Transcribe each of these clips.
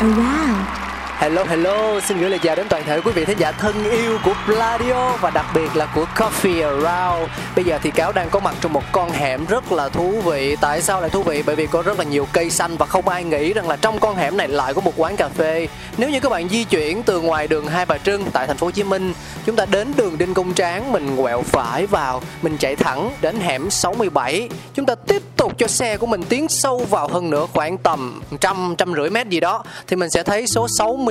around. Hello hello, xin gửi lời chào đến toàn thể quý vị khán giả thân yêu của Pladio và đặc biệt là của Coffee Around. Bây giờ thì cáo đang có mặt trong một con hẻm rất là thú vị. Tại sao lại thú vị? Bởi vì có rất là nhiều cây xanh và không ai nghĩ rằng là trong con hẻm này lại có một quán cà phê. Nếu như các bạn di chuyển từ ngoài đường Hai Bà Trưng tại thành phố Hồ Chí Minh, chúng ta đến đường Đinh Công Tráng, mình quẹo phải vào, mình chạy thẳng đến hẻm 67. Chúng ta tiếp tục cho xe của mình tiến sâu vào hơn nữa khoảng tầm trăm trăm rưỡi mét gì đó thì mình sẽ thấy số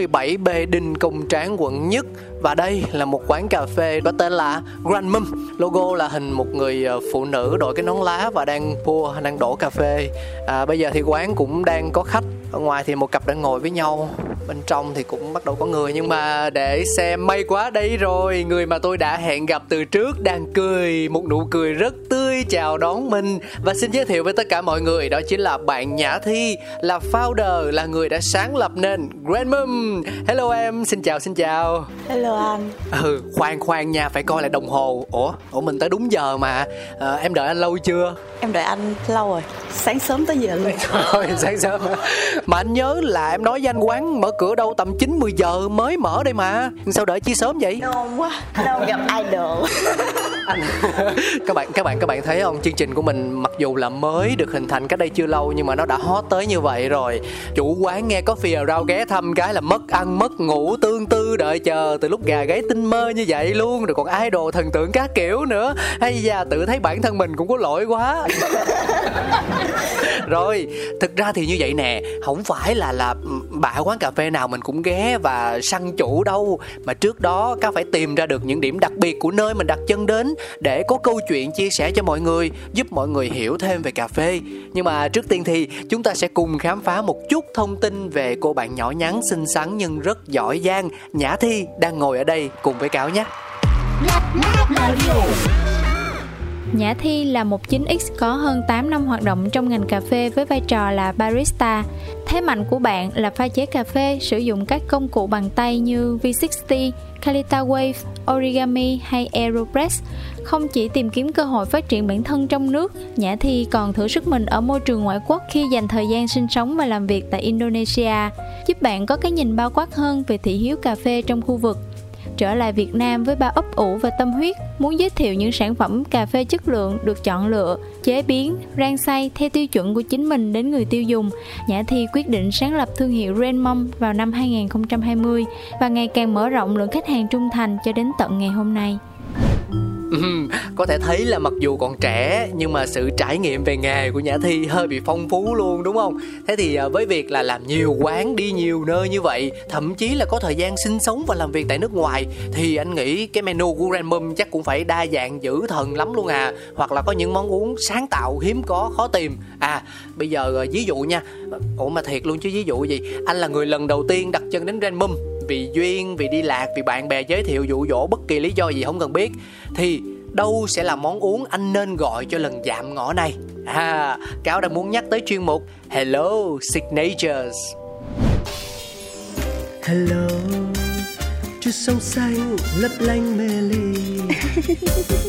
67B Đinh Công Tráng quận Nhất. Và đây là một quán cà phê có tên là Grand Mum. Logo là hình một người ờ, phụ nữ đội cái nón lá và đang pour đang đổ cà phê. À, bây giờ thì quán cũng đang có khách ở ngoài thì một cặp đang ngồi với nhau bên trong thì cũng bắt đầu có người. Nhưng mà để xem may quá đây rồi người mà tôi đã hẹn gặp từ trước đang cười một nụ cười rất tươi chào đón mình. Và xin giới thiệu với tất cả mọi người đó chính là bạn Nhã Thi là founder là người đã sáng lập nên Grand Mum hello em xin chào xin chào. Hello anh. Ừ khoan khoan nha phải coi lại đồng hồ. Ủa ủa mình tới đúng giờ mà. Ờ, em đợi anh lâu chưa? Em đợi anh lâu rồi Sáng sớm tới giờ luôn. Thôi sáng sớm mà anh nhớ là em nói với anh quán mở cửa đâu tầm chín 10 giờ mới mở đây mà. Sao đợi chi sớm vậy? Lâu quá Lâu gặp idol các bạn các bạn các bạn thấy không? Chương trình của mình mặc dù là mới được hình thành cách đây chưa lâu nhưng mà nó đã hot tới như vậy rồi. Chủ quán nghe có phìa rau ghé thăm cái là mất ăn mất ngủ tương tư đợi chờ từ lúc gà gáy tinh mơ như vậy luôn. Rồi còn idol thần tượng các kiểu nữa. Hay da tự thấy bản thân mình cũng có lỗi quá rồi, thực ra thì như vậy nè, không phải là là ừ, bạ quán cà phê nào mình cũng ghé và săn chủ đâu. Mà trước đó, các phải tìm ra được những điểm đặc biệt của nơi mình đặt chân đến để có câu chuyện chia sẻ cho mọi người, giúp mọi người hiểu thêm về cà phê. Nhưng mà trước tiên thì, chúng ta sẽ cùng khám phá một chút thông tin về cô bạn nhỏ nhắn xinh xắn nhưng rất giỏi giang, nhã thi đang ngồi ở đây cùng với cáo nhé. Nhã Thi là một 9X có hơn 8 năm hoạt động trong ngành cà phê với vai trò là barista. Thế mạnh của bạn là pha chế cà phê sử dụng các công cụ bằng tay như V60, Kalita Wave, Origami hay Aeropress. Không chỉ tìm kiếm cơ hội phát triển bản thân trong nước, Nhã Thi còn thử sức mình ở môi trường ngoại quốc khi dành thời gian sinh sống và làm việc tại Indonesia, giúp bạn có cái nhìn bao quát hơn về thị hiếu cà phê trong khu vực trở lại Việt Nam với bao ấp ủ và tâm huyết, muốn giới thiệu những sản phẩm cà phê chất lượng được chọn lựa, chế biến, rang xay theo tiêu chuẩn của chính mình đến người tiêu dùng. Nhã Thi quyết định sáng lập thương hiệu Renmom vào năm 2020 và ngày càng mở rộng lượng khách hàng trung thành cho đến tận ngày hôm nay. Có thể thấy là mặc dù còn trẻ nhưng mà sự trải nghiệm về nghề của Nhã Thi hơi bị phong phú luôn đúng không? Thế thì à, với việc là làm nhiều quán đi nhiều nơi như vậy, thậm chí là có thời gian sinh sống và làm việc tại nước ngoài thì anh nghĩ cái menu của Grand Mum chắc cũng phải đa dạng dữ thần lắm luôn à, hoặc là có những món uống sáng tạo hiếm có khó tìm. À, bây giờ à, ví dụ nha. Ủa mà thiệt luôn chứ ví dụ gì? Anh là người lần đầu tiên đặt chân đến Grand Mum vì duyên, vì đi lạc, vì bạn bè giới thiệu dụ dỗ bất kỳ lý do gì không cần biết thì đâu sẽ là món uống anh nên gọi cho lần chạm ngõ này. À cáo đang muốn nhắc tới chuyên mục hello signatures. Hello, chút sông xanh lấp lánh mê ly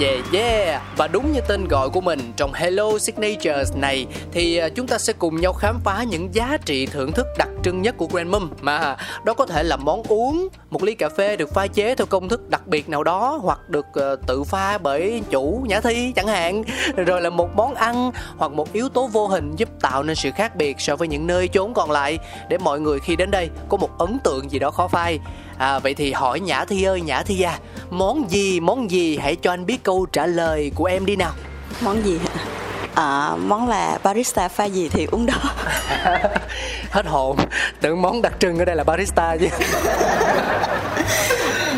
Yeah yeah. Và đúng như tên gọi của mình, Trong Hello Signatures này, Thì à, chúng ta sẽ cùng nhau khám phá những giá trị thưởng thức đặc trưng nhất của Grand Mum. Mà đó có thể là món uống, Một ly cà phê được pha chế theo công thức đặc biệt nào đó, Hoặc được ờ, tự pha bởi chủ Nhã Thi, chẳng hạn. Rồi là một món ăn, Hoặc một yếu tố vô hình giúp tạo nên sự khác biệt So với những nơi chốn còn lại. Để mọi người khi đến đây có một ấn tượng gì đó khó phai. À, vậy thì hỏi Nhã Thi ơi Nhã Thi à Món gì món gì? Hãy cho anh biết câu trả lời của em đi nào. Món gì hả? À, món là barista pha gì thì uống đó. Hết hồn Tưởng món đặc trưng ở đây là barista chứ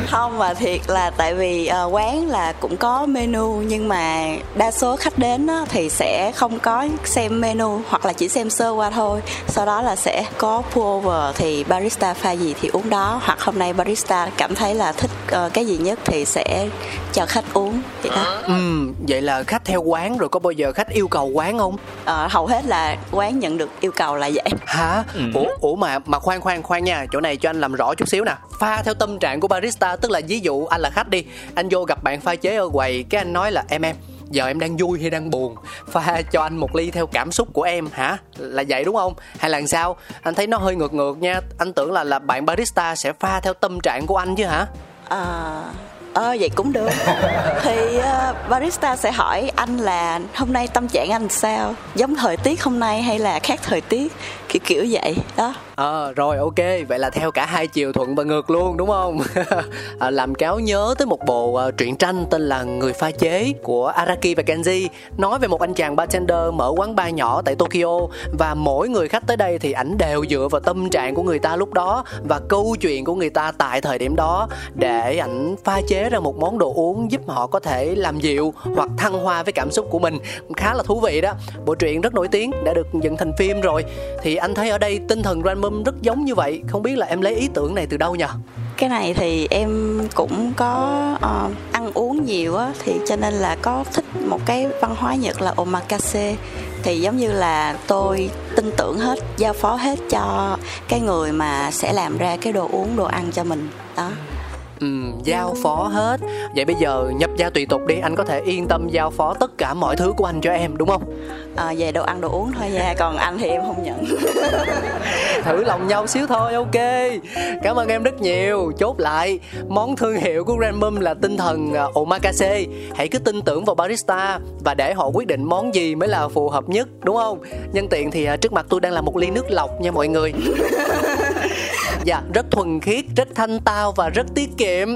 không mà thiệt là tại vì uh, quán là cũng có menu nhưng mà đa số khách đến á, thì sẽ không có xem menu hoặc là chỉ xem sơ qua thôi. Sau đó là sẽ có pour over thì barista pha gì thì uống đó. Hoặc hôm nay barista cảm thấy là thích uh, cái gì nhất thì sẽ cho khách uống vậy đó ừ vậy là khách theo quán rồi có bao giờ khách yêu cầu quán không? Uh, hầu hết là quán nhận được yêu cầu là vậy. Hả? Ừ. ủa ủa mà mà khoan khoan khoan nha chỗ này cho anh làm rõ chút xíu nè. Pha theo tâm trạng của barista tức là ví dụ anh là khách đi anh vô gặp bạn pha chế ở quầy cái anh nói là em em giờ em đang vui hay đang buồn? Pha cho anh một ly theo cảm xúc của em hả? Là vậy đúng không? Hay là sao? Anh thấy nó hơi ngược ngược nha anh tưởng là là bạn barista sẽ pha theo tâm trạng của anh chứ hả? À ờ à, vậy cũng được. Thì uh, barista sẽ hỏi anh là hôm nay tâm trạng anh sao? Giống thời tiết hôm nay hay là khác thời tiết? Kiểu kiểu vậy đó. Ờ à, rồi ok. Vậy là theo cả hai chiều thuận và ngược luôn đúng không? À, làm cáo nhớ tới một bộ uh, truyện tranh tên là người pha chế của araki và kenji. Nói về một anh chàng bartender mở quán bar nhỏ tại tokyo và mỗi người khách tới đây thì ảnh đều dựa vào tâm trạng của người ta lúc đó và câu chuyện của người ta tại thời điểm đó để ảnh pha chế ra một món đồ uống giúp họ có thể làm dịu hoặc thăng hoa với cảm xúc của mình. Khá là thú vị đó. Bộ truyện rất nổi tiếng đã được dựng thành phim rồi. Thì anh thấy ở đây tinh thần Grand rất giống như vậy. Không biết là em lấy ý tưởng này từ đâu nhỉ cái này thì em cũng có uh, ăn uống nhiều á thì cho nên là có thích một cái văn hóa nhật là omakase. Thì giống như là tôi tin tưởng hết giao phó hết cho cái người mà sẽ làm ra cái đồ uống đồ ăn cho mình. Đó ừ, giao phó hết. Vậy bây giờ nhập gia tùy tục đi anh có thể yên tâm giao phó tất cả mọi thứ của anh cho em đúng không? À, về đồ ăn đồ uống thôi nha còn anh thì em không nhận. Thử lòng nhau xíu thôi ok. Cảm ơn em rất nhiều. Chốt lại món thương hiệu của Grand Mum là tinh thần uh, omakase. Hãy cứ tin tưởng vào barista và để họ quyết định món gì mới là phù hợp nhất đúng không? Nhân tiện thì uh, trước mặt tôi đang là một ly nước lọc nha mọi người dạ rất thuần khiết rất thanh tao và rất tiết kiệm.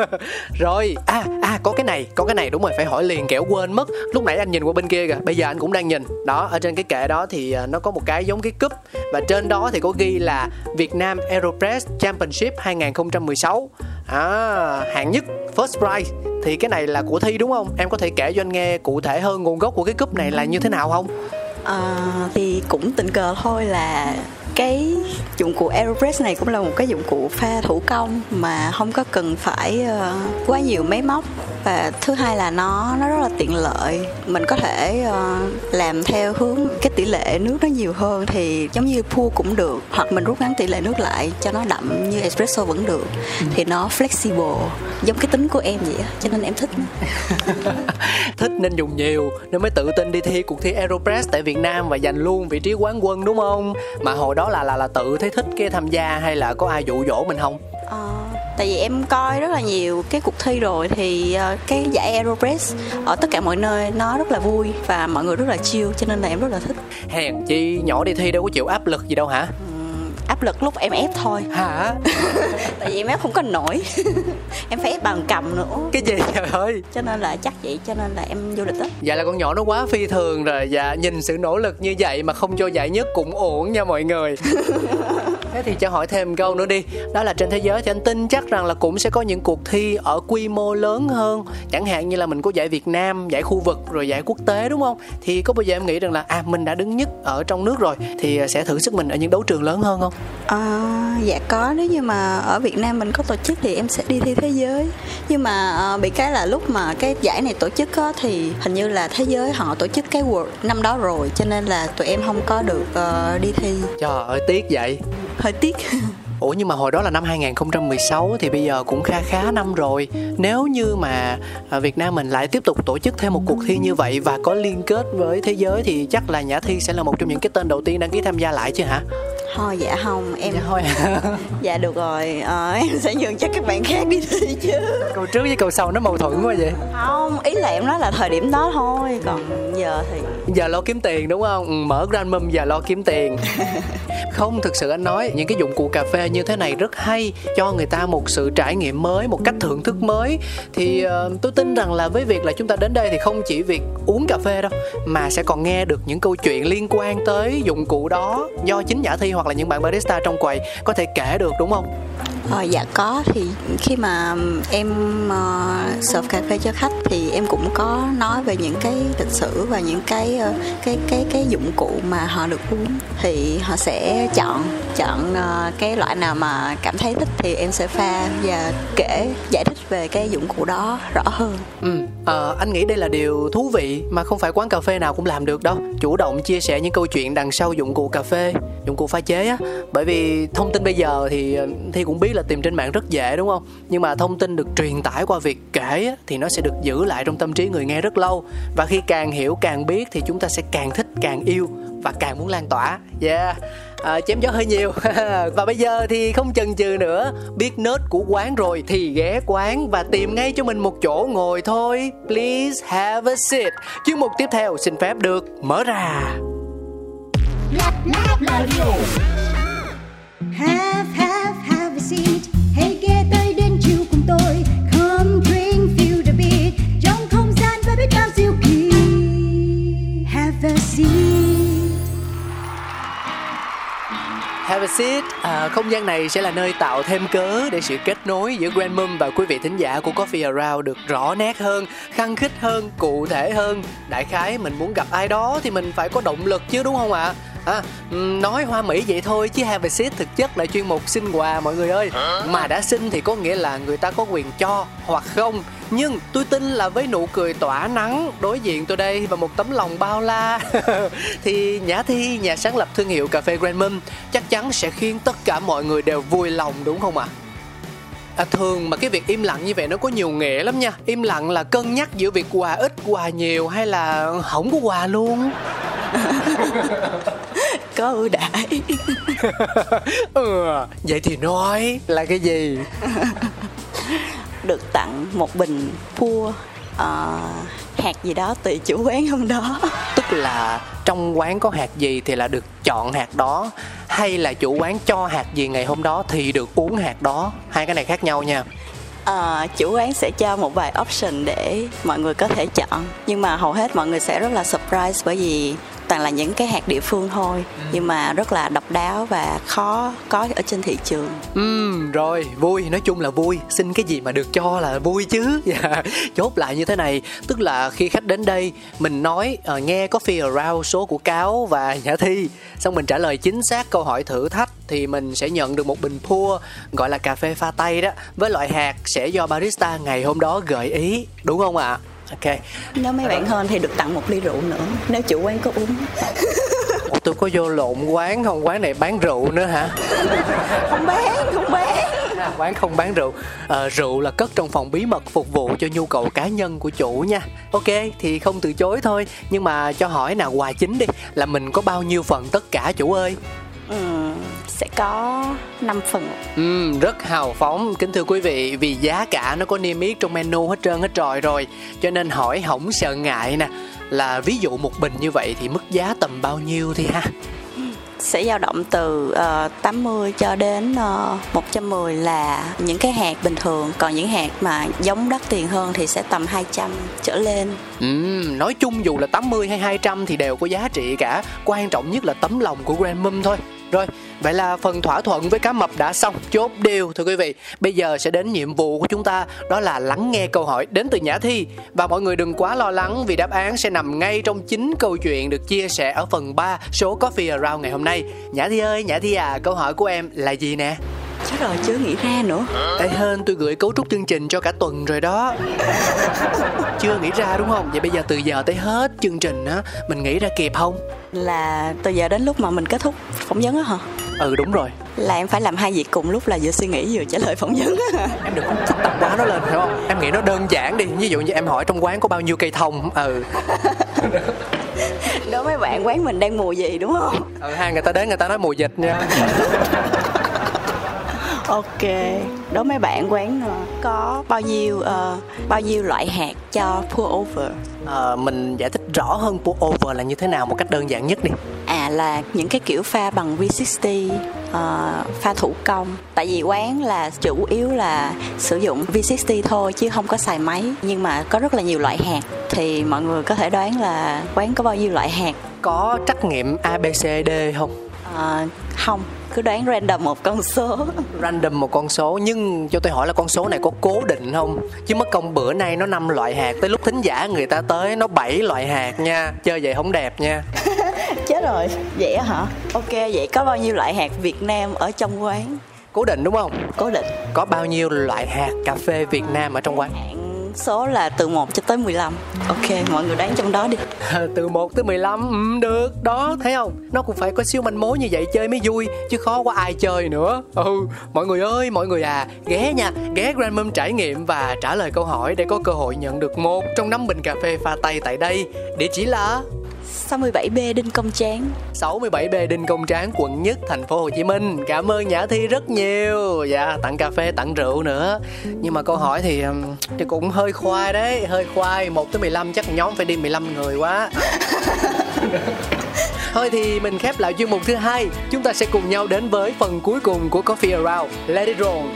Rồi à à có cái này có cái này đúng rồi phải hỏi liền kẻo quên mất. Lúc nãy anh nhìn qua bên kia kìa bây giờ anh cũng đang nhìn. Đó ở trên cái kệ đó thì à, nó có một cái giống cái cúp và trên đó thì có ghi là Việt Nam Aeropress Championship 2016 à hạng nhất first prize. Thì cái này là của thi đúng không? Em có thể kể cho anh nghe cụ thể hơn nguồn gốc của cái cúp này là như thế nào không? À, thì cũng tình cờ thôi là cái dụng cụ Aeropress này cũng là một cái dụng cụ pha thủ công mà không có cần phải ờ, quá nhiều máy móc và thứ hai là nó nó rất là tiện lợi. Mình có thể uh, làm theo hướng cái tỷ lệ nước nó nhiều hơn thì giống như pua cũng được hoặc mình rút ngắn tỷ lệ nước lại cho nó đậm như espresso vẫn được. Ừ. thì nó flexible giống cái tính của em vậy cho nên em thích thích nên dùng nhiều nên mới tự tin đi thi cuộc thi Aeropress tại Việt Nam và giành luôn vị trí quán quân đúng không? Mà hồi đó là là là tự thấy thích cái tham gia hay là có ai dụ dỗ mình không? Ờ, tại vì em coi rất là nhiều cái cuộc thi rồi thì uh, cái giải Aeropress ở tất cả mọi nơi nó rất là vui và mọi người rất là chill cho nên là em rất là thích. Hèn chi nhỏ đi thi đâu có chịu áp lực gì đâu hả? Áp lực lúc em ép thôi. Hả? Tại vì em ép không có nổi. Em phải ép bằng cầm nữa. Cái gì trời ơi? Cho nên là chắc vậy cho nên là em vô địch đó dạ là con nhỏ nó quá phi thường rồi dạ nhìn sự nỗ lực như vậy mà không cho giải nhất cũng ổn nha mọi người thế thì cho hỏi thêm câu nữa đi. Đó là trên thế giới thì anh tin chắc rằng là cũng sẽ có những cuộc thi ở quy mô lớn hơn. Chẳng hạn như là mình có giải việt nam giải khu vực rồi giải quốc tế đúng không? Thì có bao giờ em nghĩ rằng là à mình đã đứng nhất ở trong nước rồi thì sẽ thử sức mình ở những đấu trường lớn hơn không? À, dạ có. Nếu như mà ở việt nam mình có tổ chức thì em sẽ đi thi thế giới. Nhưng mà à, bị cái là lúc mà cái giải này tổ chức á, thì hình như là thế giới họ tổ chức cái world năm đó rồi cho nên là tụi em không có được uh, đi thi. Trời ơi tiếc vậy hơi tiếc Ủa, nhưng mà hồi đó là năm 2016 thì bây giờ cũng khá khá năm rồi. Nếu như mà à, Việt Nam mình lại tiếp tục tổ chức thêm một cuộc thi như vậy và có liên kết với thế giới thì chắc là Nhã Thi sẽ là một trong những cái tên đầu tiên đăng ký tham gia lại chứ hả? Thôi dạ không em Dạ thôi. dạ được rồi ờ, em sẽ nhường cho các bạn khác đi thi chứ câu trước với câu sau nó mâu thuẫn quá vậy. không ý là em nói là thời điểm đó thôi còn giờ thì Giờ lo kiếm tiền đúng không? Ừ, mở Grand Mum giờ lo kiếm tiền. không thực sự anh nói những cái dụng cụ cà phê như thế này rất hay cho người ta một sự trải nghiệm mới một cách thưởng thức mới thì uh, tôi tin rằng là với việc là chúng ta đến đây thì không chỉ việc uống cà phê đâu mà sẽ còn nghe được những câu chuyện liên quan tới dụng cụ đó do chính Nhã Thi hoặc là những bạn barista trong quầy có thể kể được đúng không? Ờ, dạ có thì khi mà em uh, serve cà phê cho khách thì em cũng có nói về những cái lịch sử và những cái uh, cái cái cái dụng cụ mà họ được uống thì họ sẽ chọn chọn uh, cái loại nào mà cảm thấy thích thì em sẽ pha và kể giải thích về cái dụng cụ đó rõ hơn. Ừ, ờ, anh nghĩ đây là điều thú vị mà không phải quán cà phê nào cũng làm được đâu. Chủ động chia sẻ những câu chuyện đằng sau dụng cụ cà phê, dụng cụ pha chế á. Bởi vì thông tin bây giờ thì thì Thi cũng biết là tìm trên mạng rất dễ đúng không? Nhưng mà thông tin được truyền tải qua việc kể thì nó sẽ được giữ lại trong tâm trí người nghe rất lâu. Và khi càng hiểu càng biết thì chúng ta sẽ càng thích, càng yêu và càng muốn lan tỏa. Yeah. À, chém gió hơi nhiều và bây giờ thì không chần chừ nữa biết nết của quán rồi thì ghé quán và tìm ngay cho mình một chỗ ngồi thôi please have a seat chuyên mục tiếp theo xin phép được mở ra Have, have, seat. Hãy ghé tới đến chiều cùng tôi. Come drink, feel the beat. Trong không gian với biết bao diệu kỳ. Have a seat. Have a seat. À, không gian này sẽ là nơi tạo thêm cớ để sự kết nối giữa Grand Mum và quý vị thính giả của Coffee Around được rõ nét hơn khăng khít hơn cụ thể hơn. Đại khái mình muốn gặp ai đó thì mình phải có động lực chứ đúng không ạ? À, ừm, nói hoa mỹ vậy thôi chứ have a seat thực chất là chuyên mục xin quà mọi người ơi. Mà đã xin thì có nghĩa là người ta có quyền cho hoặc không. Nhưng tôi tin là với nụ cười tỏa nắng đối diện tôi đây và một tấm lòng bao la thì Nhã Thi nhà sáng lập thương hiệu cà phê Grand Mum chắc chắn sẽ khiến tất cả mọi người đều vui lòng đúng không ạ? À, thường mà cái việc im lặng như vậy nó có nhiều nghĩa lắm nha. Im lặng là cân nhắc giữa việc quà ít quà nhiều hay là không có quà luôn Có ưu đãi. ừ, Vậy thì nói là cái gì? được tặng một bình pua ờ, hạt gì đó tùy chủ quán hôm đó Tức là trong quán có hạt gì thì là được chọn hạt đó Hay là chủ quán cho hạt gì ngày hôm đó thì được uống hạt đó Hai cái này khác nhau nha Ờ, chủ quán sẽ cho một vài option để mọi người có thể chọn nhưng mà hầu hết mọi người sẽ rất là surprise bởi vì toàn là những cái hạt địa phương thôi nhưng mà rất là độc đáo và khó có ở trên thị trường. Ừm, rồi, vui, nói chung là vui. Xin cái gì mà được cho là vui chứ. Dạ, Chốt lại như thế này. Tức là khi khách đến đây Mình nói ờ, nghe Coffee Around số của Cáo và Nhã Thi. Xong mình trả lời chính xác câu hỏi thử thách Thì mình sẽ nhận được một bình pua Gọi là cà phê pha tay đó. Với loại hạt sẽ do barista ngày hôm đó gợi ý. Đúng không ạ? Ok. Nếu mấy bạn hơn thì được tặng một ly rượu nữa. Nếu chủ quán có uống. Ủa, Tôi có vô lộn quán không? Quán này bán rượu nữa hả? không bán không bán. À, quán không bán rượu. Ờ, rượu là cất trong phòng bí mật phục vụ cho nhu cầu cá nhân của chủ nha. Ok thì không từ chối thôi. Nhưng mà cho hỏi nào quà chính đi. Là mình có bao nhiêu phần tất cả chủ ơi? Ừm, sẽ có 5 phần. Ừm, rất hào phóng. Kính thưa quý vị vì giá cả nó có niêm yết trong menu hết trơn hết trọi rồi cho nên hỏi hỏng sợ ngại nè. Là ví dụ một bình như vậy thì mức giá tầm bao nhiêu thì ha? Sẽ dao động từ ờ, 80 cho đến ờ, 110 là những cái hạt bình thường. Còn những hạt mà giống đắt tiền hơn thì sẽ tầm 200 trở lên. Ừm, nói chung dù là 80 hay 200 thì đều có giá trị cả. Quan trọng nhất là tấm lòng của Grand Mum thôi. Rồi, vậy là phần thỏa thuận với cá mập đã xong. Chốt điều thưa quý vị. Bây giờ sẽ đến nhiệm vụ của chúng ta Đó là lắng nghe câu hỏi đến từ Nhã Thi. Và mọi người đừng quá lo lắng Vì đáp án sẽ nằm ngay trong chính câu chuyện Được chia sẻ ở phần 3 số Coffee Around ngày hôm nay. Nhã Thi ơi, Nhã Thi à Câu hỏi của em là gì nè? chết rồi chưa nghĩ ra nữa. Ê hên tôi gửi cấu trúc chương trình cho cả tuần rồi đó. Chưa nghĩ ra đúng không? Vậy bây giờ từ giờ tới hết chương trình á Mình nghĩ ra kịp không? là từ giờ đến lúc mà mình kết thúc phỏng vấn á hả Ừ đúng rồi. Là em phải làm hai việc cùng lúc là vừa suy nghĩ vừa trả lời phỏng vấn em đừng có phức tạp quá nó lên phải không? Em nghĩ nó đơn giản đi. Ví dụ như em hỏi trong quán có bao nhiêu cây thông. Ừ. Đó mấy bạn quán mình đang mùa gì đúng không? Ừ hai người ta đến người ta nói mùa dịch nha. Ok. Đó mấy bạn quán ờ, có bao nhiêu ờ, bao nhiêu loại hạt cho pour over? Ờ, mình giải thích rõ hơn pour over là như thế nào một cách đơn giản nhất đi à là những cái kiểu pha bằng V60 ờ, pha thủ công. Tại vì quán là chủ yếu là sử dụng V60 thôi chứ không có xài máy. Nhưng mà có rất là nhiều loại hạt thì mọi người có thể đoán là quán có bao nhiêu loại hạt? Có trắc nghiệm ABCD không? Ờ, không cứ đoán random một con số. Random một con số nhưng cho tôi hỏi là con số này có cố định không? Chứ mất công bữa nay nó năm loại hạt tới lúc thính giả người ta tới nó bảy loại hạt nha. Chơi vậy không đẹp nha. Chết rồi. Vậy hả? Ok vậy có bao nhiêu loại hạt việt nam ở trong quán? Cố định đúng không? Cố định. Có bao nhiêu loại hạt cà phê Việt Nam ở trong quán số là từ 1 cho tới 15 ok mọi người đoán trong đó đi. Từ 1 tới 15 ừ, được. Đó thấy không? Nó cũng phải có siêu manh mối như vậy chơi mới vui chứ khó quá ai chơi nữa. Ừ mọi người ơi mọi người à ghé nha. Ghé Grand Mum trải nghiệm và trả lời câu hỏi để có cơ hội nhận được một trong năm bình cà phê pha tay tại đây. Địa chỉ là 67B Đinh Công Tráng. 67B Đinh Công Tráng quận nhất thành phố Hồ Chí Minh. Cảm ơn Nhã Thi rất nhiều. Dạ tặng cà phê tặng rượu nữa. Nhưng mà câu hỏi thì thì cũng hơi khoai đấy hơi khoai. 1 tới 15 chắc nhóm phải đi 15 người quá. Thôi thì mình khép lại chuyên mục thứ hai. Chúng ta sẽ cùng nhau đến với phần cuối cùng của Coffee Around. Let it roll.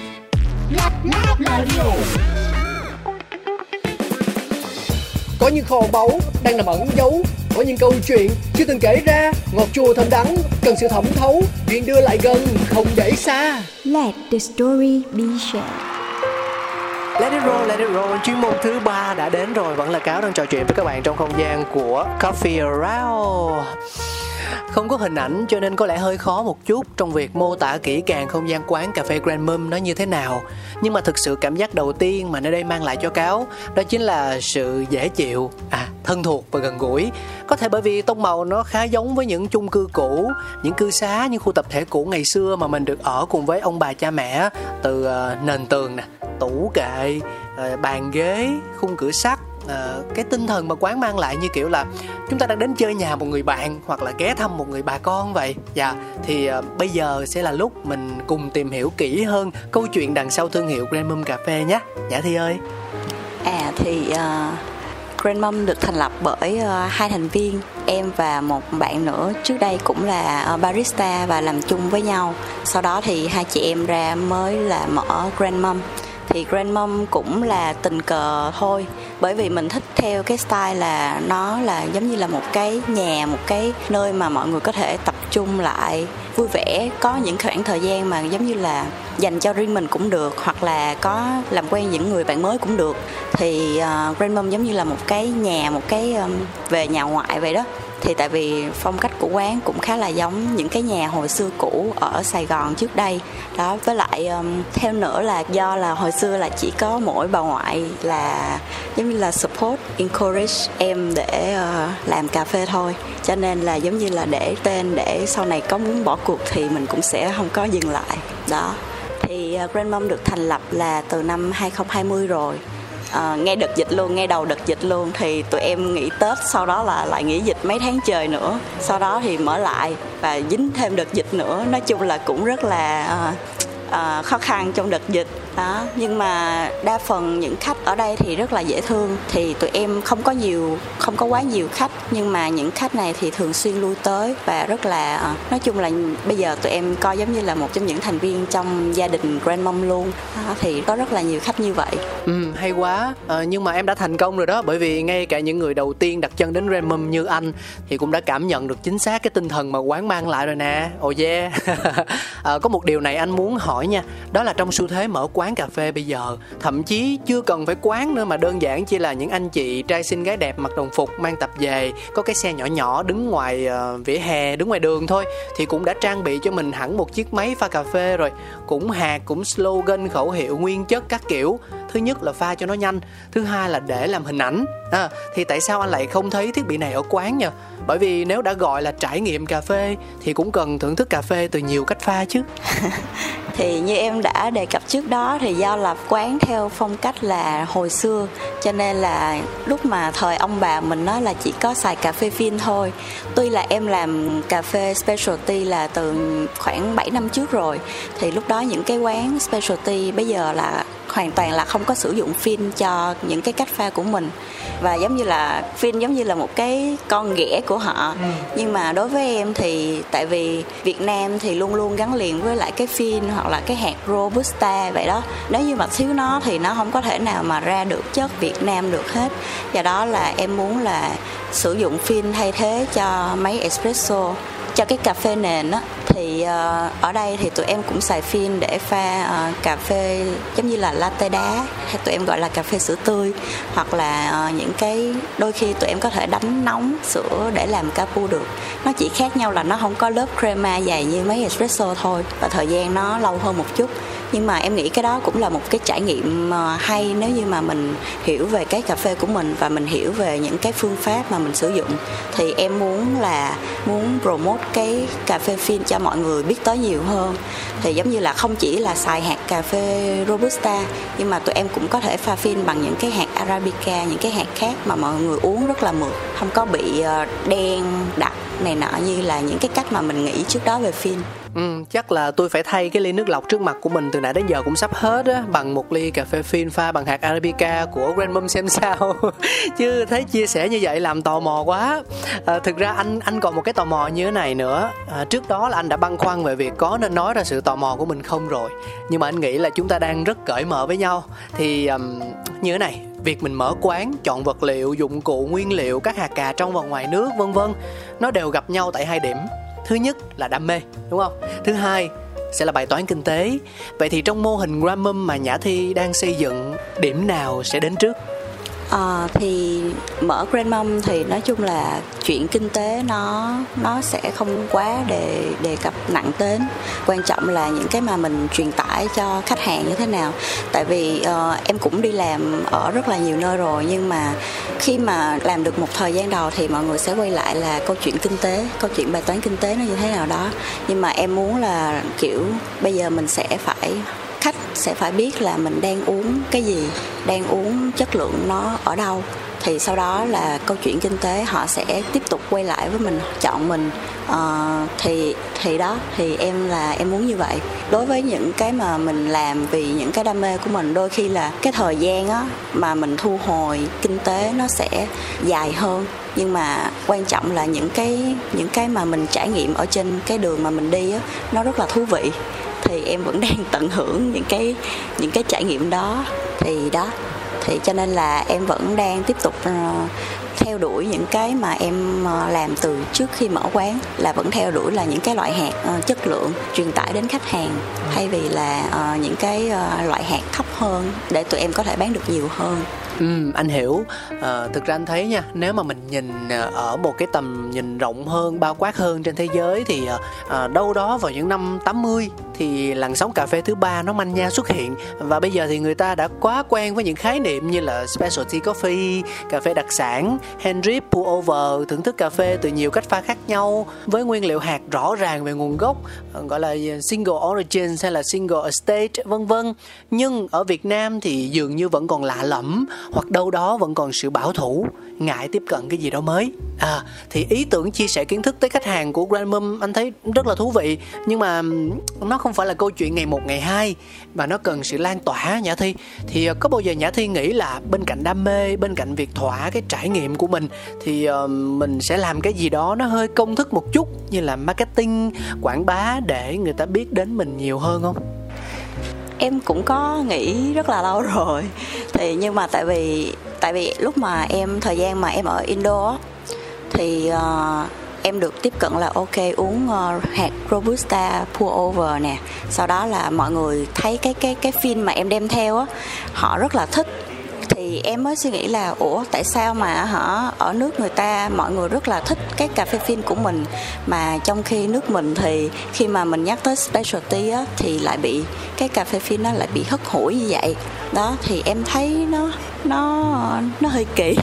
Có những kho báu đang nằm ẩn giấu Có những câu chuyện chưa từng kể ra Ngọt chua thơm đắng Cần sự thẩm thấu Chuyện đưa lại gần không để xa. Let the story be shared. Let it roll, let it roll Chuyên mục thứ ba đã đến rồi. Vẫn là Cáo đang trò chuyện với các bạn trong không gian của Coffee Around không có hình ảnh cho nên có lẽ hơi khó một chút trong việc mô tả kỹ càng không gian quán cà phê Grand Mum nó như thế nào. Nhưng mà thực sự cảm giác đầu tiên mà nơi đây mang lại cho cáo đó chính là sự dễ chịu, à thân thuộc và gần gũi. Có thể bởi vì tông màu nó khá giống với những chung cư cũ, những cư xá, những khu tập thể cũ ngày xưa mà mình được ở cùng với ông bà cha mẹ từ ờ, nền tường nè, tủ kệ, ờ, bàn ghế, khung cửa sắt Ờ, cái tinh thần mà quán mang lại như kiểu là chúng ta đang đến chơi nhà một người bạn hoặc là ghé thăm một người bà con vậy. Dạ thì uh, bây giờ sẽ là lúc mình cùng tìm hiểu kỹ hơn câu chuyện đằng sau thương hiệu Grand Mum cà phê nhé. Nhã Thi ơi. À thì uh, Grand Mum được thành lập bởi uh, hai thành viên em và một bạn nữa. Trước đây cũng là barista và làm chung với nhau. Sau đó thì hai chị em ra mới là mở Grand Mum. Thì Grand Mum cũng là tình cờ thôi bởi vì mình thích theo cái style là nó là giống như là một cái nhà một cái nơi mà mọi người có thể tập trung lại vui vẻ có những khoảng thời gian mà giống như là dành cho riêng mình cũng được hoặc là có làm quen những người bạn mới cũng được. Thì uh, Grand Mom giống như là một cái nhà một cái um, về nhà ngoại vậy đó thì tại vì phong cách của quán cũng khá là giống những cái nhà hồi xưa cũ ở Sài Gòn trước đây. Đó với lại um, theo nữa là do là hồi xưa là chỉ có mỗi bà ngoại là giống như là support encourage em để uh, làm cà phê thôi. Cho nên là giống như là để tên để sau này có muốn bỏ cuộc thì mình cũng sẽ không có dừng lại. Đó. Thì uh, Grand Mom được thành lập là từ năm 2020 rồi. Ờ, à, ngay đợt dịch luôn ngay đầu đợt dịch luôn. Thì tụi em nghỉ tết sau đó là lại nghỉ dịch mấy tháng trời nữa. Sau đó thì mở lại và dính thêm đợt dịch nữa. Nói chung là cũng rất là à, à, khó khăn trong đợt dịch đó nhưng mà đa phần những khách ở đây thì rất là dễ thương. Thì tụi em không có nhiều không có quá nhiều khách nhưng mà những khách này thì thường xuyên lui tới và rất là ờ, nói chung là bây giờ tụi em coi giống như là một trong những thành viên trong gia đình Grand Mom luôn. Đó, thì có rất là nhiều khách như vậy. Ừ, hay quá. À, Nhưng mà em đã thành công rồi đó Bởi vì ngay cả những người đầu tiên đặt chân đến Grandmom như anh Thì cũng đã cảm nhận được chính xác cái tinh thần mà quán mang lại rồi nè. Oh yeah. À, Có một điều này anh muốn hỏi nha Đó là trong xu thế mở quán quán cà phê bây giờ. Thậm chí chưa cần phải quán nữa Mà đơn giản chỉ là những anh chị trai xinh gái đẹp mặc đồng phục Mang tập về. Có cái xe nhỏ nhỏ đứng ngoài uh, vỉa hè Đứng ngoài đường thôi. Thì cũng đã trang bị cho mình hẳn một chiếc máy pha cà phê rồi. Cũng hạt, cũng slogan, khẩu hiệu, nguyên chất các kiểu thứ nhất là pha cho nó nhanh thứ hai là để làm hình ảnh. À, thì tại sao anh lại không thấy thiết bị này ở quán nhỉ bởi vì nếu đã gọi là trải nghiệm cà phê thì cũng cần thưởng thức cà phê từ nhiều cách pha chứ. Thì như em đã đề cập trước đó thì do là quán theo phong cách là hồi xưa cho nên là lúc mà thời ông bà mình nói là chỉ có xài cà phê phin thôi. Tuy là em làm cà phê specialty là từ khoảng 7 năm trước rồi thì lúc đó những cái quán specialty bây giờ là hoàn toàn là không có sử dụng phin cho những cái cách pha của mình. Và giống như là phin giống như là một cái con ghẻ của họ. Ừ. nhưng mà đối với em thì tại vì Việt Nam thì luôn luôn gắn liền với lại cái phin hoặc là cái hạt robusta vậy đó. Nếu như mà thiếu nó thì nó không có thể nào mà ra được chất Việt Nam được hết. Do đó là em muốn là sử dụng phin thay thế cho máy espresso cho cái cà phê nền á, thì ờ, ở đây thì tụi em cũng xài phin để pha ờ, cà phê giống như là latte đá, hay tụi em gọi là cà phê sữa tươi, hoặc là ờ, những cái đôi khi tụi em có thể đánh nóng sữa để làm capu được. Nó chỉ khác nhau là nó không có lớp crema dày như mấy espresso thôi, và thời gian nó lâu hơn một chút nhưng mà em nghĩ cái đó cũng là một cái trải nghiệm ờ, hay nếu như mà mình hiểu về cái cà phê của mình và mình hiểu về những cái phương pháp mà mình sử dụng. Thì em muốn là muốn promote cái cà phê phin cho mọi người biết tới nhiều hơn. Thì giống như là không chỉ là xài hạt cà phê robusta, nhưng mà tụi em cũng có thể pha phin bằng những cái hạt arabica, những cái hạt khác mà mọi người uống rất là mượt. Không có bị ờ, đen đặc này nọ như là những cái cách mà mình nghĩ trước đó về phin Ừ, chắc là tôi phải thay cái ly nước lọc trước mặt của mình từ nãy đến giờ cũng sắp hết á bằng một ly cà phê phin pha bằng hạt arabica của Grandmom xem sao. Chứ thấy chia sẻ như vậy làm tò mò quá. À, thực ra anh anh còn một cái tò mò như thế này nữa. À, trước đó là anh đã băn khoăn về việc có nên nói ra sự tò mò của mình không rồi. Nhưng mà anh nghĩ là chúng ta đang rất cởi mở với nhau. Thì um, như thế này việc mình mở quán chọn vật liệu dụng cụ nguyên liệu các hạt cà trong và ngoài nước vân vân nó đều gặp nhau tại hai điểm thứ nhất là đam mê, đúng không? Thứ hai sẽ là bài toán kinh tế. Vậy thì trong mô hình Gramum mà nhã thi đang xây dựng, điểm nào sẽ đến trước? À, thì mở Grandmom thì nói chung là chuyện kinh tế nó nó sẽ không quá đề đề cập nặng đến. Quan trọng là những cái mà mình truyền tải cho khách hàng như thế nào. Tại vì uh, em cũng đi làm ở rất là nhiều nơi rồi nhưng mà khi mà làm được một thời gian đầu thì mọi người sẽ quay lại là câu chuyện kinh tế câu chuyện bài toán kinh tế nó như thế nào đó. Nhưng mà em muốn là kiểu bây giờ mình sẽ phải khách sẽ phải biết là mình đang uống cái gì, đang uống chất lượng nó ở đâu thì sau đó là câu chuyện kinh tế họ sẽ tiếp tục quay lại với mình chọn mình. Uh, thì thì đó thì em là em muốn như vậy. Đối với những cái mà mình làm vì những cái đam mê của mình đôi khi là cái thời gian á mà mình thu hồi kinh tế nó sẽ dài hơn. Nhưng mà quan trọng là những cái những cái mà mình trải nghiệm ở trên cái đường mà mình đi á nó rất là thú vị. Thì em vẫn đang tận hưởng những cái những cái trải nghiệm đó. Thì đó thì cho nên là em vẫn đang tiếp tục uh, theo đuổi những cái mà em uh, làm từ trước khi mở quán là vẫn theo đuổi là những cái loại hạt uh, chất lượng truyền tải đến khách hàng. Thay vì là những cái loại hạt thấp hơn để tụi em có thể bán được nhiều hơn Ừ, anh hiểu. À, thực ra anh thấy nha, nếu mà mình nhìn ờ, ở một cái tầm nhìn rộng hơn, bao quát hơn trên thế giới thì à, đâu đó vào những năm 80 thì làn sóng cà phê thứ ba nó manh nha xuất hiện và bây giờ thì người ta đã quá quen với những khái niệm như là specialty coffee, cà phê đặc sản, hand drip, pour over, thưởng thức cà phê từ nhiều cách pha khác nhau với nguyên liệu hạt rõ ràng về nguồn gốc, gọi là single origin hay là single estate vân vân. Nhưng ở Việt Nam thì dường như vẫn còn lạ lẫm hoặc đâu đó vẫn còn sự bảo thủ. Ngại tiếp cận cái gì đó mới. À thì ý tưởng chia sẻ kiến thức tới khách hàng của Grandmom anh thấy rất là thú vị. Nhưng mà nó không phải là câu chuyện ngày một ngày hai mà nó cần sự lan tỏa nhã thi. Thì ờ, có bao giờ nhã thi nghĩ là bên cạnh đam mê bên cạnh việc thỏa cái trải nghiệm của mình thì uh, mình sẽ làm cái gì đó nó hơi công thức một chút như là marketing quảng bá để người ta biết đến mình nhiều hơn không? Em cũng có nghĩ rất là lâu rồi. Thì nhưng mà tại vì tại vì lúc mà em thời gian mà em ở Indo thì uh, em được tiếp cận là ok uống uh, hạt robusta pour over nè. Sau đó là mọi người thấy cái cái cái phim mà em đem theo á họ rất là thích thì em mới suy nghĩ là ủa tại sao mà họ ở nước người ta mọi người rất là thích cái cà phê phin của mình mà trong khi nước mình thì khi mà mình nhắc tới specialty á thì lại bị cái cà phê phin nó lại bị hất hủi như vậy. Đó thì em thấy nó nó nó hơi kỳ.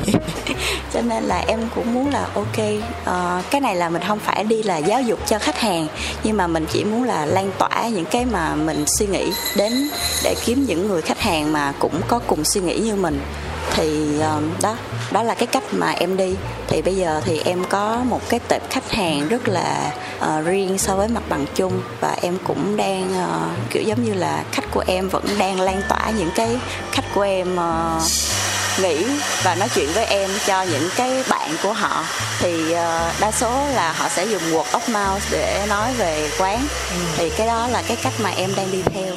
Cho nên là em cũng muốn là ok uh, cái này là mình không phải đi là giáo dục cho khách hàng nhưng mà mình chỉ muốn là lan tỏa những cái mà mình suy nghĩ đến để kiếm những người khách hàng mà cũng có cùng suy nghĩ như mình thì uh, đó đó là cái cách mà em đi. Thì bây giờ thì em có một cái tệp khách hàng rất là uh, riêng so với mặt bằng chung và em cũng đang uh, kiểu giống như là khách của em vẫn đang lan tỏa những cái khách của em uh, nghĩ và nói chuyện với em cho những cái bạn của họ. Thì uh, đa số là họ sẽ dùng word of mouth để nói về quán. Ừ. thì cái đó là cái cách mà em đang đi theo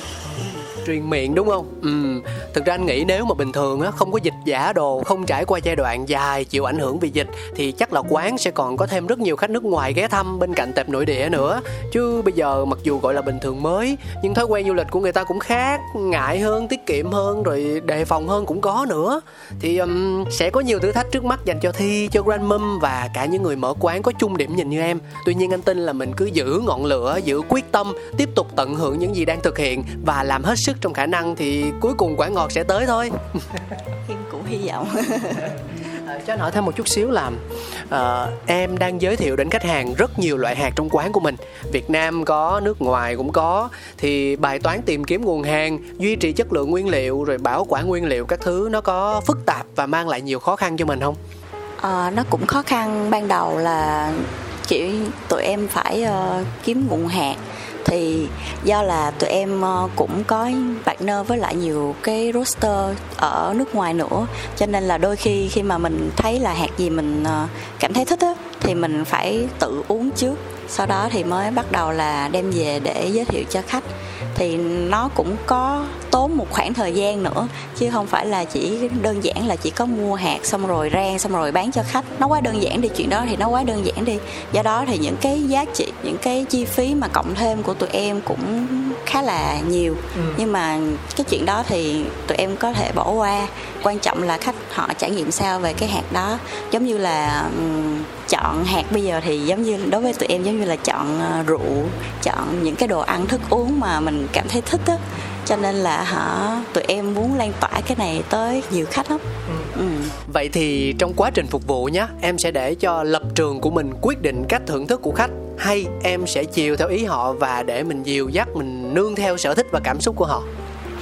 truyền miệng đúng không? Ừ. Thực ra anh nghĩ nếu mà bình thường á không có dịch giả đồ không trải qua giai đoạn dài chịu ảnh hưởng vì dịch thì chắc là quán sẽ còn có thêm rất nhiều khách nước ngoài ghé thăm bên cạnh tệp nội địa nữa. Chứ bây giờ mặc dù gọi là bình thường mới nhưng thói quen du lịch của người ta cũng khác ngại hơn tiết kiệm hơn rồi đề phòng hơn cũng có nữa. Thì um, sẽ có nhiều thử thách trước mắt dành cho thi cho grand mum và cả những người mở quán có chung điểm nhìn như em. Tuy nhiên anh tin là mình cứ giữ ngọn lửa giữ quyết tâm tiếp tục tận hưởng những gì đang thực hiện và làm hết sức sức trong khả năng thì cuối cùng quả ngọt sẽ tới thôi. Em cũng hy vọng. À, cho anh hỏi thêm một chút xíu là uh, em đang giới thiệu đến khách hàng rất nhiều loại hạt trong quán của mình. Việt Nam có nước ngoài cũng có. Thì bài toán tìm kiếm nguồn hàng duy trì chất lượng nguyên liệu rồi bảo quản nguyên liệu các thứ nó có phức tạp và mang lại nhiều khó khăn cho mình không? À, nó cũng khó khăn. Ban đầu là kiểu tụi em phải uh, kiếm nguồn hạt thì do là tụi em ờ, cũng có partner với lại nhiều cái roster ở nước ngoài nữa. Cho nên là đôi khi khi mà mình thấy là hạt gì mình ờ, cảm thấy thích á, thì mình phải tự uống trước. Sau đó thì mới bắt đầu là đem về để giới thiệu cho khách thì nó cũng có tốn một khoảng thời gian nữa chứ không phải là chỉ đơn giản là chỉ có mua hạt xong rồi rang xong rồi bán cho khách. Nó quá đơn giản đi chuyện đó thì nó quá đơn giản đi. Do đó thì những cái giá trị những cái chi phí mà cộng thêm của tụi em cũng khá là nhiều. Ừ. nhưng mà cái chuyện đó thì tụi em có thể bỏ qua. Quan trọng là khách họ trải nghiệm sao về cái hạt đó. Giống như là chọn hạt bây giờ thì giống như đối với tụi em giống như là chọn uh, rượu chọn những cái đồ ăn thức uống mà mình cảm thấy thích á cho nên là hả tụi em muốn lan tỏa cái này tới nhiều khách lắm ừ. Ừ. vậy thì trong quá trình phục vụ nhé em sẽ để cho lập trường của mình quyết định cách thưởng thức của khách hay em sẽ chiều theo ý họ và để mình dìu dắt mình nương theo sở thích và cảm xúc của họ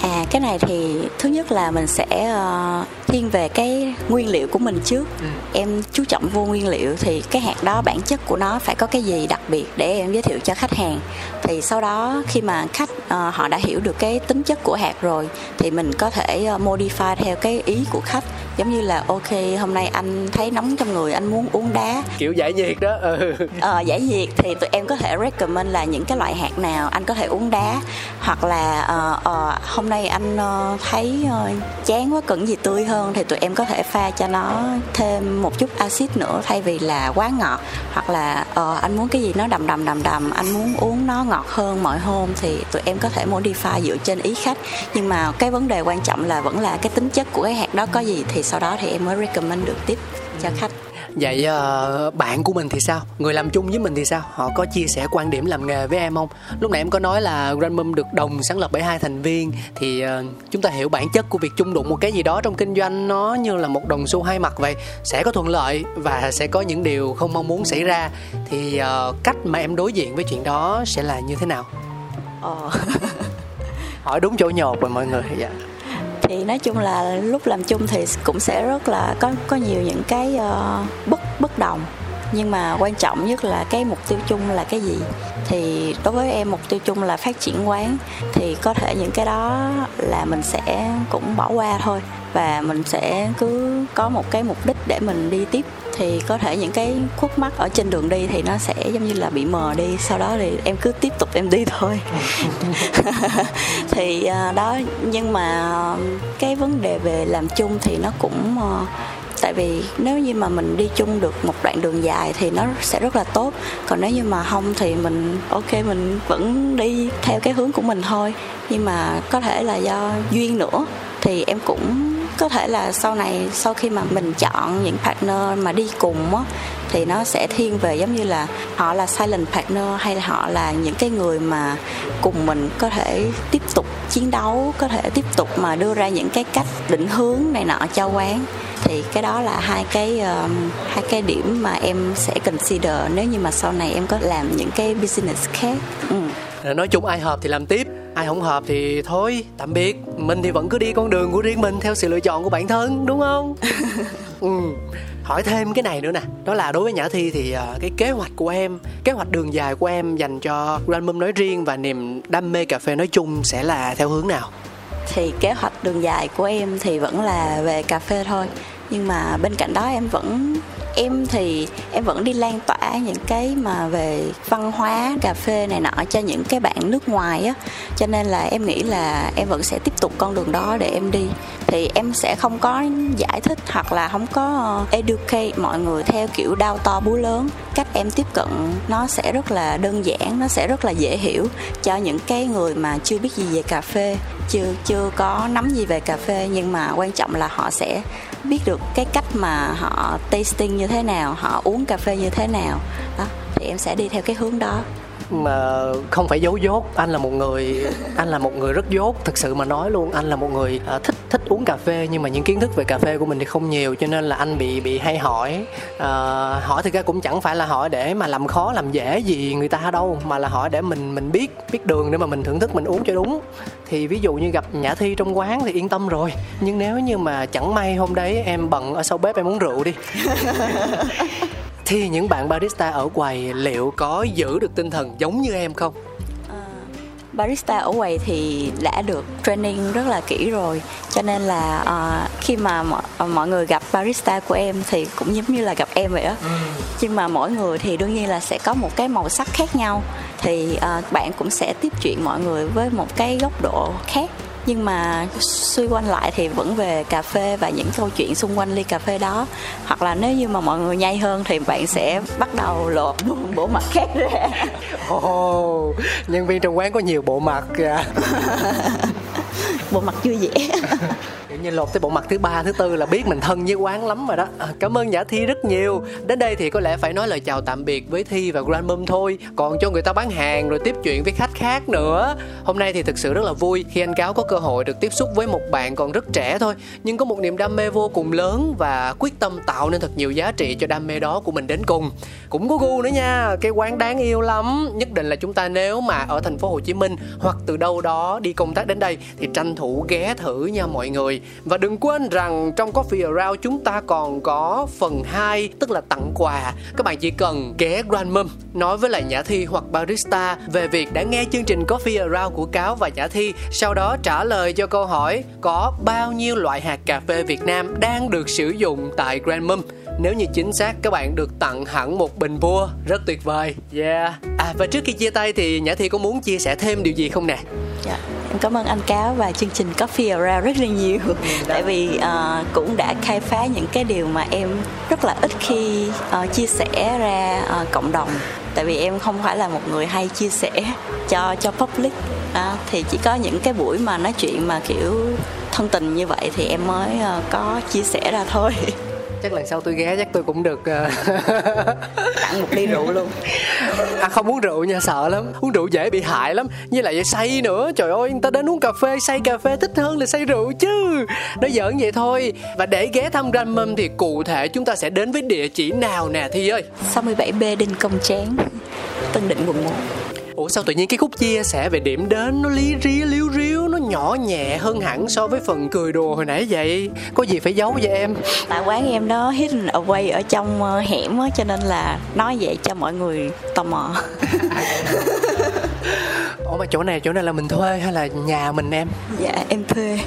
à cái này thì thứ nhất là mình sẽ uh, thiên về cái nguyên liệu của mình trước. Ừ. em chú trọng vô nguyên liệu thì cái hạt đó bản chất của nó phải có cái gì đặc biệt để em giới thiệu cho khách hàng. Thì sau đó khi mà khách uh, họ đã hiểu được cái tính chất của hạt rồi thì mình có thể uh, modify theo cái ý của khách. Giống như là ok hôm nay anh thấy nóng trong người anh muốn uống đá. Kiểu giải nhiệt đó ừ. ờ, giải nhiệt thì tụi em có thể recommend là những cái loại hạt nào anh có thể uống đá. Hoặc là uh, uh, hôm nay anh ờ, thấy ờ, chán quá cần gì tươi hơn thì tụi em có thể pha cho nó thêm một chút axit nữa thay vì là quá ngọt. Hoặc là ờ, anh muốn cái gì nó đầm đầm đầm đầm anh muốn uống nó ngọt hơn mọi hôm thì tụi em có thể modify dựa trên ý khách. Nhưng mà cái vấn đề quan trọng là vẫn là cái tính chất của cái hạt đó có gì thì sau đó thì em mới recommend được tiếp cho khách vậy uh, bạn của mình thì sao? Người làm chung với mình thì sao? Họ có chia sẻ quan điểm làm nghề với em không? Lúc nãy em có nói là Grand Mum được đồng sáng lập bởi hai thành viên. Thì uh, chúng ta hiểu bản chất của việc chung đụng một cái gì đó trong kinh doanh nó như là một đồng xu hai mặt vậy. Sẽ có thuận lợi và sẽ có những điều không mong muốn xảy ra. Thì uh, cách mà em đối diện với chuyện đó sẽ là như thế nào? Ờ. hỏi đúng chỗ nhột rồi mọi người dạ thì nói chung là lúc làm chung thì cũng sẽ rất là có có nhiều những cái uh, bất bất đồng nhưng mà quan trọng nhất là cái mục tiêu chung là cái gì? Thì đối với em, mục tiêu chung là phát triển quán. Thì có thể những cái đó là mình sẽ cũng bỏ qua thôi. Và mình sẽ cứ có một cái mục đích để mình đi tiếp. Thì có thể những cái khuất mắt ở trên đường đi thì nó sẽ giống như là bị mờ đi. Sau đó thì em cứ tiếp tục em đi thôi. Thì à, đó, nhưng mà cái vấn đề về làm chung thì nó cũng ờ, tại vì nếu như mà mình đi chung được một đoạn đường dài thì nó sẽ rất là tốt. Còn nếu như mà không thì mình, ok, mình vẫn đi theo cái hướng của mình thôi. Nhưng mà có thể là do duyên nữa, thì em cũng có thể là sau này, sau khi mà mình chọn những partner mà đi cùng á, thì nó sẽ thiên về giống như là họ là silent partner hay là họ là những cái người mà cùng mình có thể tiếp tục chiến đấu, có thể tiếp tục mà đưa ra những cái cách định hướng này nọ cho quán thì cái đó là hai cái um, hai cái điểm mà em sẽ consider nếu như mà sau này em có làm những cái business khác. Ừ. nói chung ai hợp thì làm tiếp ai không hợp thì thôi tạm biệt. Mình thì vẫn cứ đi con đường của riêng mình theo sự lựa chọn của bản thân đúng không? Ừ. Hỏi thêm cái này nữa nè đó là đối với nhã thi thì uh, cái kế hoạch của em kế hoạch đường dài của em dành cho Grandmom nói riêng và niềm đam mê cà phê nói chung sẽ là theo hướng nào? Thì kế hoạch đường dài của em thì vẫn là về cà phê thôi nhưng mà bên cạnh đó em vẫn em thì em vẫn đi lan tỏa những cái mà về văn hóa, cà phê này nọ cho những cái bạn nước ngoài á. Cho nên là em nghĩ là em vẫn sẽ tiếp tục con đường đó để em đi. Thì em sẽ không có giải thích hoặc là không có ờ, educate mọi người theo kiểu đau to búa lớn. Cách em tiếp cận nó sẽ rất là đơn giản, nó sẽ rất là dễ hiểu cho những cái người mà chưa biết gì về cà phê, chưa chưa có nắm gì về cà phê. Nhưng mà quan trọng là họ sẽ biết được cái cách mà họ tasting như thế nào, họ uống cà phê như thế nào. Đó, thì em sẽ đi theo cái hướng đó mà không phải giấu dốt. Anh là một người anh là một người rất dốt. Thực sự mà nói luôn anh là một người uh, thích thích uống cà phê nhưng mà những kiến thức về cà phê của mình thì không nhiều cho nên là anh bị bị hay hỏi. Uh, hỏi thực ra cũng chẳng phải là hỏi để mà làm khó làm dễ gì người ta đâu mà là hỏi để mình mình biết biết đường để mà mình thưởng thức mình uống cho đúng. Thì ví dụ như gặp nhã thi trong quán thì yên tâm rồi. Nhưng nếu như mà chẳng may hôm đấy em bận ở sau bếp em uống rượu đi. thì những bạn barista ở quầy liệu có giữ được tinh thần giống như em không? À, barista ở quầy thì đã được training rất là kỹ rồi. Cho nên là uh, khi mà mọi, mọi người gặp barista của em thì cũng giống như là gặp em vậy đó ừ. nhưng mà mỗi người thì đương nhiên là sẽ có một cái màu sắc khác nhau. Thì uh, bạn cũng sẽ tiếp chuyện mọi người với một cái góc độ khác nhưng mà suy quanh lại thì vẫn về cà phê và những câu chuyện xung quanh ly cà phê đó. Hoặc là nếu như mà mọi người nhây hơn thì bạn sẽ bắt đầu lột bộ mặt khác ra. Ồ oh, nhân viên trong quán có nhiều bộ mặt kìa. Bộ mặt vui vẻ nhìn như lột tới bộ mặt thứ ba thứ tư là biết mình thân với quán lắm rồi đó. À, cảm ơn nhã thi rất nhiều. Đến đây thì có lẽ phải nói lời chào tạm biệt với thi và grand mum thôi. Còn cho người ta bán hàng rồi tiếp chuyện với khách khác nữa. Hôm nay thì thực sự rất là vui khi anh cáo có cơ hội được tiếp xúc với một bạn còn rất trẻ thôi nhưng có một niềm đam mê vô cùng lớn và quyết tâm tạo nên thật nhiều giá trị cho đam mê đó của mình đến cùng. Cũng có gu nữa nha cái quán đáng yêu lắm. Nhất định là chúng ta nếu mà ở thành phố Hồ Chí Minh hoặc từ đâu đó đi công tác đến đây thì tranh thủ ghé thử nha mọi người và đừng quên rằng trong Coffee Around chúng ta còn có phần 2 tức là tặng quà. Các bạn chỉ cần ghé Grandmom nói với lại Nhã Thi hoặc barista về việc đã nghe chương trình Coffee Around của Cáo và Nhã Thi sau đó trả lời cho câu hỏi có bao nhiêu loại hạt cà phê Việt Nam đang được sử dụng tại Grandmom nếu như chính xác các bạn được tặng hẳn một bình vua rất tuyệt vời. Yeah. À và trước khi chia tay thì nhã thi có muốn chia sẻ thêm điều gì không nè? Dạ. em cảm ơn anh cáo và chương trình coffee around rất là nhiều. Ừ, tại vì uh, cũng đã khai phá những cái điều mà em rất là ít khi uh, chia sẻ ra uh, cộng đồng. Tại vì em không phải là một người hay chia sẻ cho cho public. Đó, thì chỉ có những cái buổi mà nói chuyện mà kiểu thân tình như vậy thì em mới uh, có chia sẻ ra thôi chắc lần sau tôi ghé chắc tôi cũng được ờ, tặng một ly rượu luôn. À không uống rượu nha sợ lắm. Uống rượu dễ bị hại lắm. Với lại say nữa. Trời ơi người ta đến uống cà phê say cà phê thích hơn là say rượu chứ. Nó giỡn vậy thôi. Và để ghé thăm Grandmom thì cụ thể chúng ta sẽ đến với địa chỉ nào nè Thi ơi? 67B Đinh Công Tráng Tân Định quận 1 Ủa sao tự nhiên cái khúc chia sẻ về điểm đến nó lý ría liếu riếu nó nhỏ nhẹ hơn hẳn so với phần cười đùa hồi nãy vậy? Có gì phải giấu vậy em? Tại quán em nó hidden away ở trong ờ, hẻm á cho nên là nói vậy cho mọi người tò mò Ủa mà chỗ này chỗ này là mình thuê hay là nhà mình em? Dạ em thuê.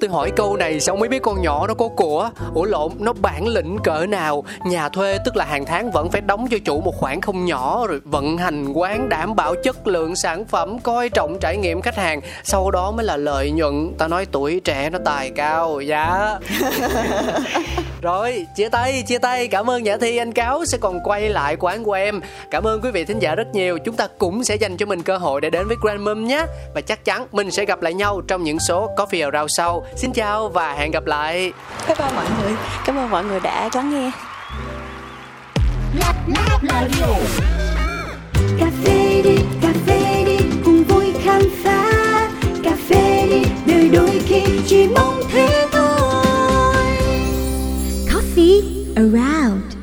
Tôi hỏi câu này xong mới biết con nhỏ nó có của. Ủa lộn nó bản lĩnh cỡ nào? Nhà thuê tức là hàng tháng vẫn phải đóng cho chủ một khoản không nhỏ Rồi vận hành quán đảm bảo chất lượng sản phẩm Coi trọng trải nghiệm khách hàng. Sau đó mới là lợi nhuận. Ta nói tuổi trẻ nó tài cao Dạ Rồi, chia tay, chia tay. Cảm ơn Nhã Thi, anh Cáo sẽ còn quay lại quán của em. Cảm ơn quý vị thính giả rất nhiều. Chúng ta cũng sẽ dành cho mình cơ hội để đến với Grand Mum nhé. Và chắc chắn mình sẽ gặp lại nhau trong những số Coffee Around sau. Xin chào và hẹn gặp lại. bye bye mọi người cảm ơn mọi người đã lắng nghe cà phê đi cà phê đi cùng vui khám phá cà phê đi đời đôi khi chỉ mong thế thôi around